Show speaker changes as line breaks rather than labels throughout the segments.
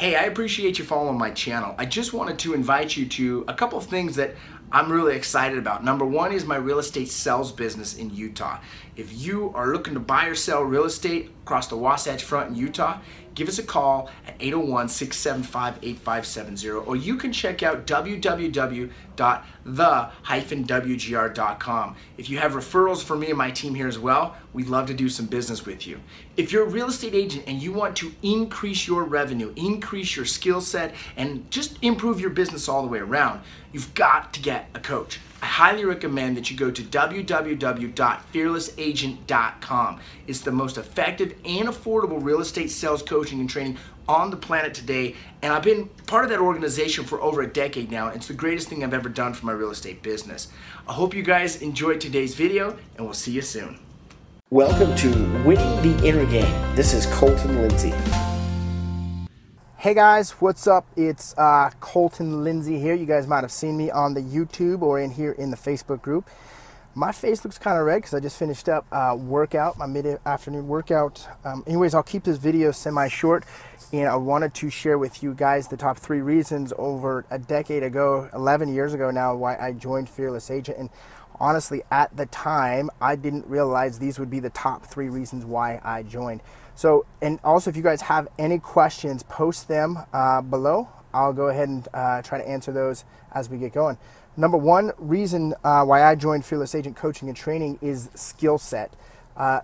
Hey, I appreciate you following my channel. I just wanted to invite you to a couple of things that I'm really excited about. Number one is my real estate sales business in Utah. If you are looking to buy or sell real estate across the Wasatch Front in Utah, give us a call at 801-675-8570 or you can check out www.the-wgr.com. If you have referrals for me and my team here as well, we'd love to do some business with you. If you're a real estate agent and you want to increase your revenue, increase your skill set, and just improve your business all the way around, you've got to get a coach. I highly recommend that you go to www.fearlessagent.com. It's the most effective and affordable real estate sales coaching and training on the planet today. And I've been part of that organization for over a decade now. It's the greatest thing I've ever done for my real estate business. I hope you guys enjoyed today's video, and we'll see you soon.
Welcome to Winning the Inner Game. This is Colton Lindsay.
Hey guys, what's up? It's uh, Colton Lindsay here. You guys might have seen me on the YouTube or in here in the Facebook group. My face looks kind of red because I just finished up uh, workout, my mid-afternoon workout. Um, anyways, I'll keep this video semi-short, and I wanted to share with you guys the top three reasons over a decade ago, 11 years ago now, why I joined Fearless Agent. And honestly, at the time, I didn't realize these would be the top three reasons why I joined. So, and also if you guys have any questions, post them uh, below. I'll go ahead and uh, try to answer those as we get going. Number one reason uh, why I joined Fearless Agent Coaching and Training is skill set. Uh,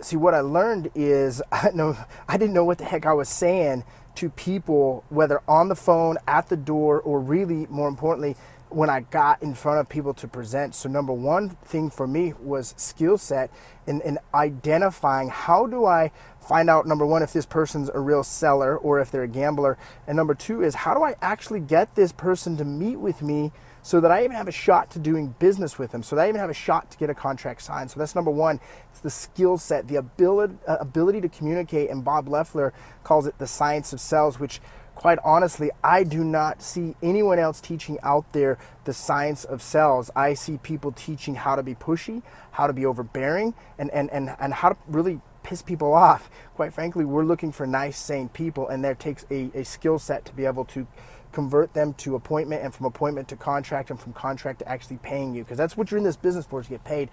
see, what I learned is I, know, I didn't know what the heck I was saying to people, whether on the phone, at the door, or really more importantly, when I got in front of people to present. So number one thing for me was skill set in, in identifying how do I find out number one if this person's a real seller or if they're a gambler. And number two is how do I actually get this person to meet with me so that I even have a shot to doing business with them, so that I even have a shot to get a contract signed. So that's number one. It's the skill set, the ability, uh, ability to communicate. And Bob Leffler calls it the science of sales, which quite honestly, I do not see anyone else teaching out there the science of sales. I see people teaching how to be pushy, how to be overbearing, and, and, and, and how to really piss people off. Quite frankly, we're looking for nice, sane people, and there takes a, a skill set to be able to convert them to appointment and from appointment to contract and from contract to actually paying you because that's what you're in this business for to get paid.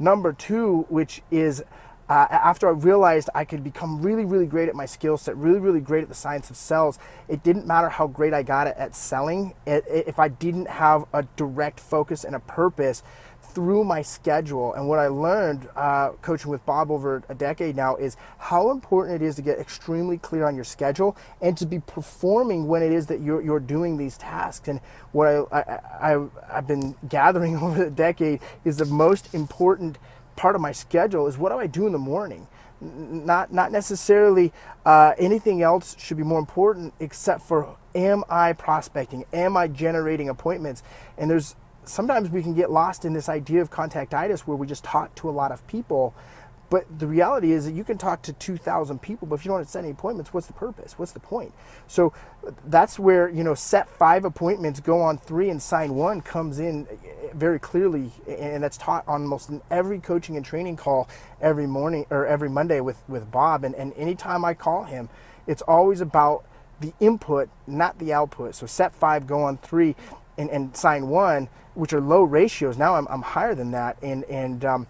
Number two, which is uh, after I realized I could become really, really great at my skill set, really, really great at the science of sales, it didn't matter how great I got at selling. It, it, if I didn't have a direct focus and a purpose through my schedule, and what I learned uh, coaching with Bob over a decade now is how important it is to get extremely clear on your schedule and to be performing when it is that you're, you're doing these tasks. And what I, I, I, I've been gathering over the decade is the most important part of my schedule is what do I do in the morning? Not not necessarily uh, anything else should be more important except for am I prospecting? Am I generating appointments? And there's sometimes we can get lost in this idea of contactitis where we just talk to a lot of people but the reality is that you can talk to 2,000 people, but if you don't set any appointments, what's the purpose? What's the point? So that's where, you know, set five appointments, go on three, and sign one comes in very clearly. And that's taught on almost every coaching and training call every morning or every Monday with, with Bob. And, and anytime I call him, it's always about the input, not the output. So set five, go on three, and, and sign one, which are low ratios. Now I'm, I'm higher than that. And, and um,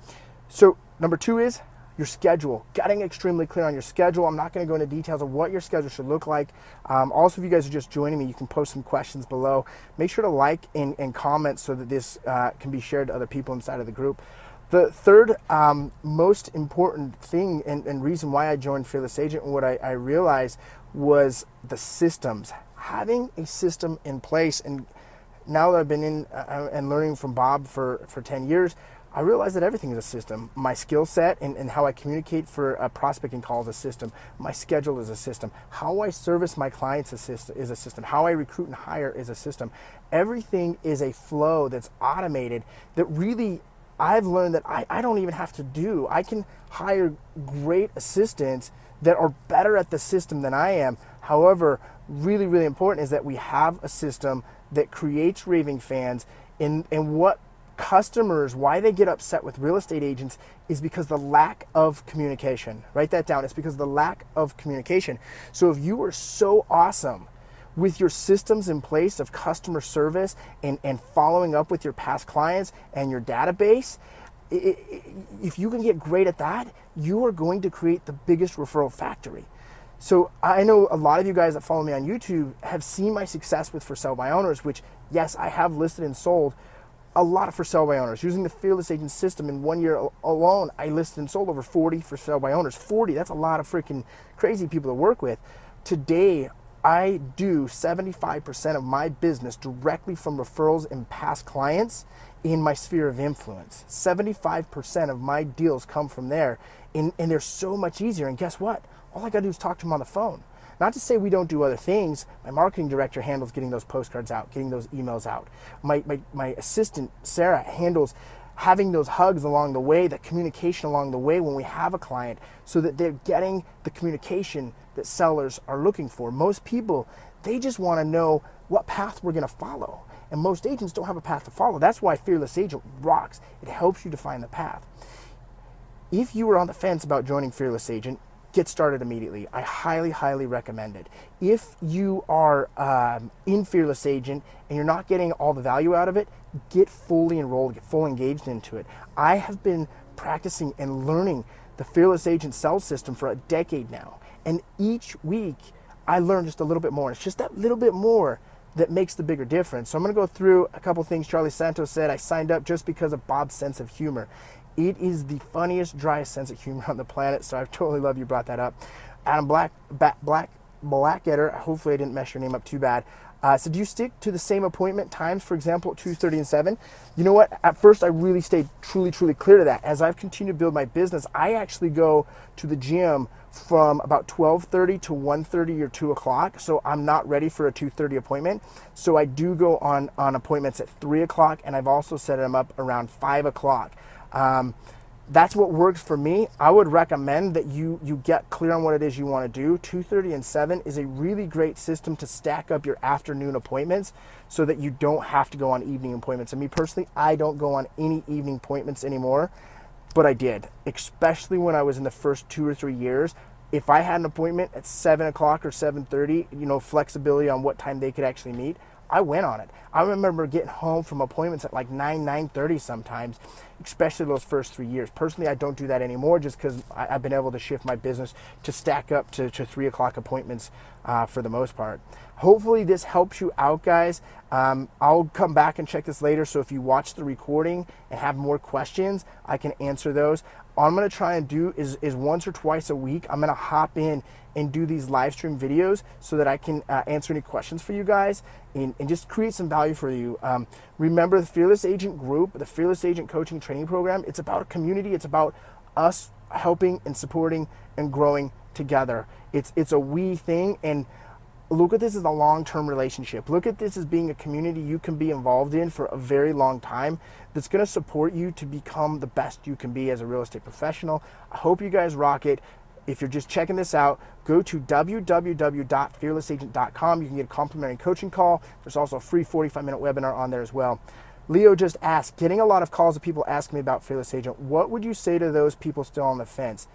so number two is your schedule, getting extremely clear on your schedule. I'm not going to go into details of what your schedule should look like. Um, also, if you guys are just joining me, you can post some questions below. Make sure to like and, and comment so that this uh, can be shared to other people inside of the group. The third um, most important thing and, and, reason why I joined Fearless Agent and what I, I realized was the systems. Having a system in place, and now that I've been in uh, and learning from Bob for, for 10 years, I realize that everything is a system. My skill set and, and how I communicate for a prospecting call is a system. My schedule is a system. How I service my clients is a system. How I recruit and hire is a system. Everything is a flow that's automated that really I've learned that I, I don't even have to do. I can hire great assistants that are better at the system than I am. However, really, really important is that we have a system that creates raving fans. And, and what customers, why they get upset with real estate agents is because the lack of communication. Write that down. It's because of the lack of communication. So if you are so awesome with your systems in place of customer service and, and following up with your past clients and your database, if you can get great at that, you are going to create the biggest referral factory. So I know a lot of you guys that follow me on YouTube have seen my success with for sale by owners, which yes, I have listed and sold a lot of for sale by owners. Using the Fearless Agent system in one year alone, I listed and sold over 40 for sale by owners. 40, that's a lot of freaking crazy people to work with. Today, I do 75% of my business directly from referrals and past clients in my sphere of influence. 75% of my deals come from there, and, and they're so much easier. And guess what? All I gotta do is talk to them on the phone. Not to say we don't do other things. My marketing director handles getting those postcards out, getting those emails out. My, my, my assistant, Sarah, handles having those hugs along the way, the communication along the way when we have a client, so that they're getting the communication that sellers are looking for. Most people, they just want to know what path we're going to follow. And most agents don't have a path to follow. That's why Fearless Agent rocks. It helps you define the path. If you were on the fence about joining Fearless Agent, get started immediately. I highly, highly recommend it. If you are um, in Fearless Agent and you're not getting all the value out of it, get fully enrolled, get fully engaged into it. I have been practicing and learning the Fearless Agent sales system for a decade now. And each week I learn just a little bit more. It's just that little bit more that makes the bigger difference. So I'm going to go through a couple things Charlie Santos said. I signed up just because of Bob's sense of humor. It is the funniest, driest sense of humor on the planet. So I totally love you brought that up. Adam Black, Black, Blackgetter. Hopefully I didn't mess your name up too bad. Uh, so do you stick to the same appointment times, for example, at 2.30 and 7? You know what? At first, I really stayed truly, truly clear to that. As I've continued to build my business, I actually go to the gym from about 12.30 to 1.30 or 2 o'clock. So I'm not ready for a 2.30 appointment. So I do go on, on appointments at 3 o'clock, and I've also set them up around 5 o'clock. Um, that's what works for me. I would recommend that you you get clear on what it is you want to do. 2:30 and 7 is a really great system to stack up your afternoon appointments so that you don't have to go on evening appointments. And me personally, I don't go on any evening appointments anymore, but I did, especially when I was in the first two or three years. If I had an appointment at 7 o'clock or 7:30, you know, flexibility on what time they could actually meet, I went on it. I remember getting home from appointments at like 9, 9.30 sometimes, especially those first three years. Personally, I don't do that anymore just because I've been able to shift my business to stack up to, to 3 o'clock appointments uh, for the most part. Hopefully this helps you out, guys. Um, I'll come back and check this later, so if you watch the recording and have more questions, I can answer those. All I'm gonna try and do is, is once or twice a week, I'm gonna hop in and do these live stream videos so that I can uh, answer any questions for you guys and, and just create some value for you. Um, remember the Fearless Agent group, the Fearless Agent coaching training program, it's about a community, it's about us helping and supporting and growing together. It's, it's a we thing and look at this as a long-term relationship. Look at this as being a community you can be involved in for a very long time that's going to support you to become the best you can be as a real estate professional. I hope you guys rock it. If you're just checking this out, go to www.fearlessagent.com. You can get a complimentary coaching call. There's also a free 45 minute webinar on there as well. Leo just asked, getting a lot of calls of people asking me about Fearless Agent. What would you say to those people still on the fence?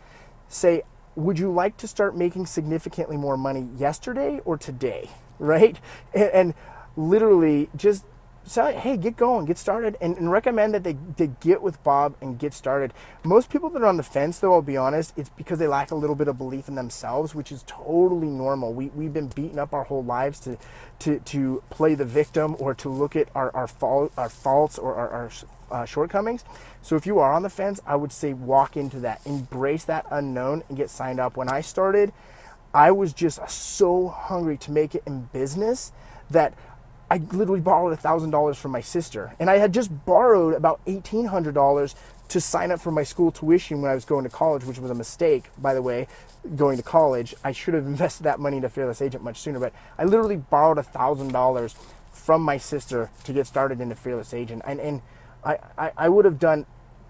Say, would you like to start making significantly more money yesterday or today? Right? And, and literally just say, hey, get going, get started, and, and, recommend that they, they get with Bob and get started. Most people that are on the fence, though, I'll be honest, it's because they lack a little bit of belief in themselves, which is totally normal. We, we've been beaten up our whole lives to, to, to play the victim or to look at our, our, fault, our faults or our, our uh, shortcomings. So if you are on the fence, I would say walk into that, embrace that unknown, and get signed up. When I started, I was just so hungry to make it in business that I literally borrowed $1,000 from my sister. And I had just borrowed about $1,800 to sign up for my school tuition when I was going to college, which was a mistake, by the way, going to college. I should have invested that money into Fearless Agent much sooner, but I literally borrowed $1,000 from my sister to get started into Fearless Agent. And, and I, I, I would have done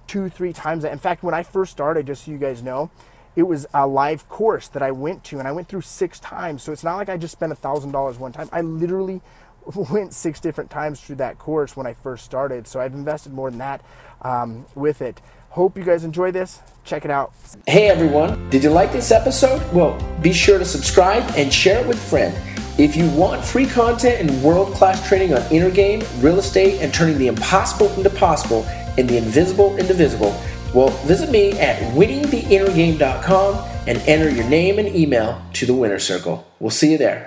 two, three times that. In fact, when I first started, just so you guys know, it was a live course that I went to and I went through six times. So it's not like I just spent $1,000 one time. I literally went six different times through that course when I first started. So I've invested more than that um, with it. Hope you guys enjoy this. Check it out.
Hey everyone, did you like this episode? Well, be sure to subscribe and share it with a friend. If you want free content and world class training on inner game, real estate, and turning the impossible into possible and the invisible into visible, well, visit me at winningtheinnergame.com and enter your name and email to the winner circle. We'll see you there.